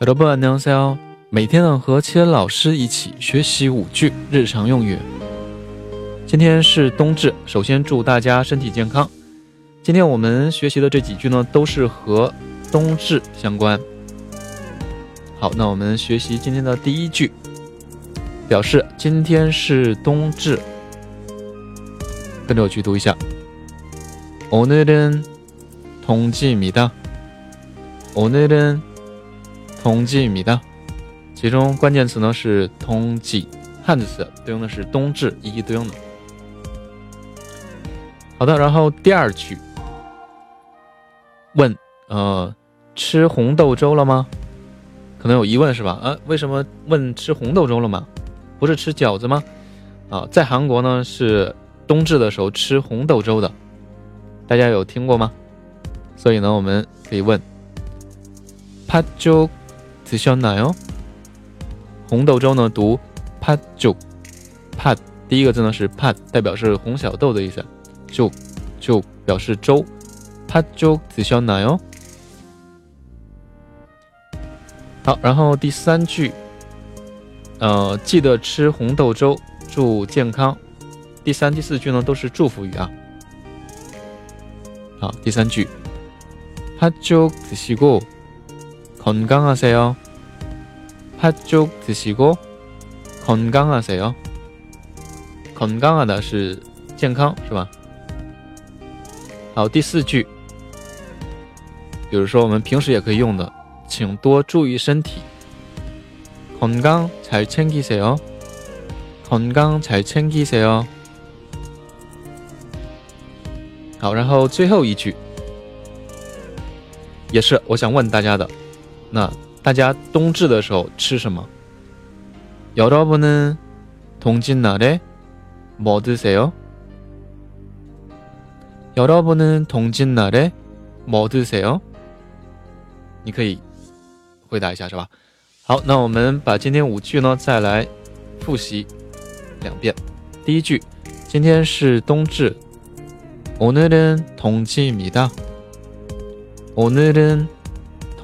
여러분안녕하세요。每天呢和七恩老师一起学习五句日常用语。今天是冬至，首先祝大家身体健康。今天我们学习的这几句呢，都是和冬至相关。好，那我们学习今天的第一句，表示今天是冬至。跟着我去读一下。오늘은동지입니다 오늘은 冬季米的，其中关键词呢是冬季，汉字词对应的是冬至，一一对应的。好的，然后第二句，问，呃，吃红豆粥了吗？可能有疑问是吧？啊，为什么问吃红豆粥了吗？不是吃饺子吗？啊，在韩国呢是冬至的时候吃红豆粥的，大家有听过吗？所以呢，我们可以问，팥죽 드셨나 요？ 红豆粥呢读팥 죽， 팥第一个字呢是팥，代表是红小豆的意思，죽죽表示粥，팥죽드셨나 요？ 好，然后第三句，呃，记得吃红豆粥，祝健康。第三、第四句呢都是祝福语啊。好，第三句，팥죽드시고 건강하세 요。 팥죽드시고건강하세 요。 건강하다是健康是吧？好，第四句，比如说我们平时也可以用的，请多注意身体。건강잘챙기세 요。 건강잘챙기세 요。 好，然后最后一句。也是我想问大家的， 那大家冬至的时候吃什么？여러분은동짓날에뭐드세요여러분은동짓날에뭐드세요你可以回答一下，是吧？好，那我们把今天五句呢再来复习两遍。第一句，今天是冬至，오늘은동지입니다 오늘은동지입니다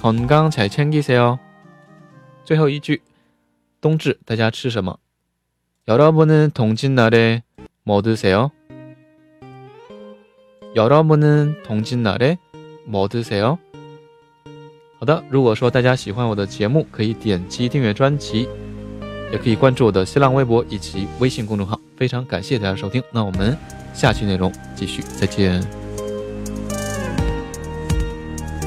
건강잘챙기세 요。 最后一句，冬至大家吃什么？여러분은동짓날에뭐드세 요？ 여러분은동짓날에뭐드세 요？ 好的，如果说大家喜欢我的节目，可以点击订阅专辑，也可以关注我的新浪微博以及微信公众号。非常感谢大家收听，那我们下期内容继续，再见。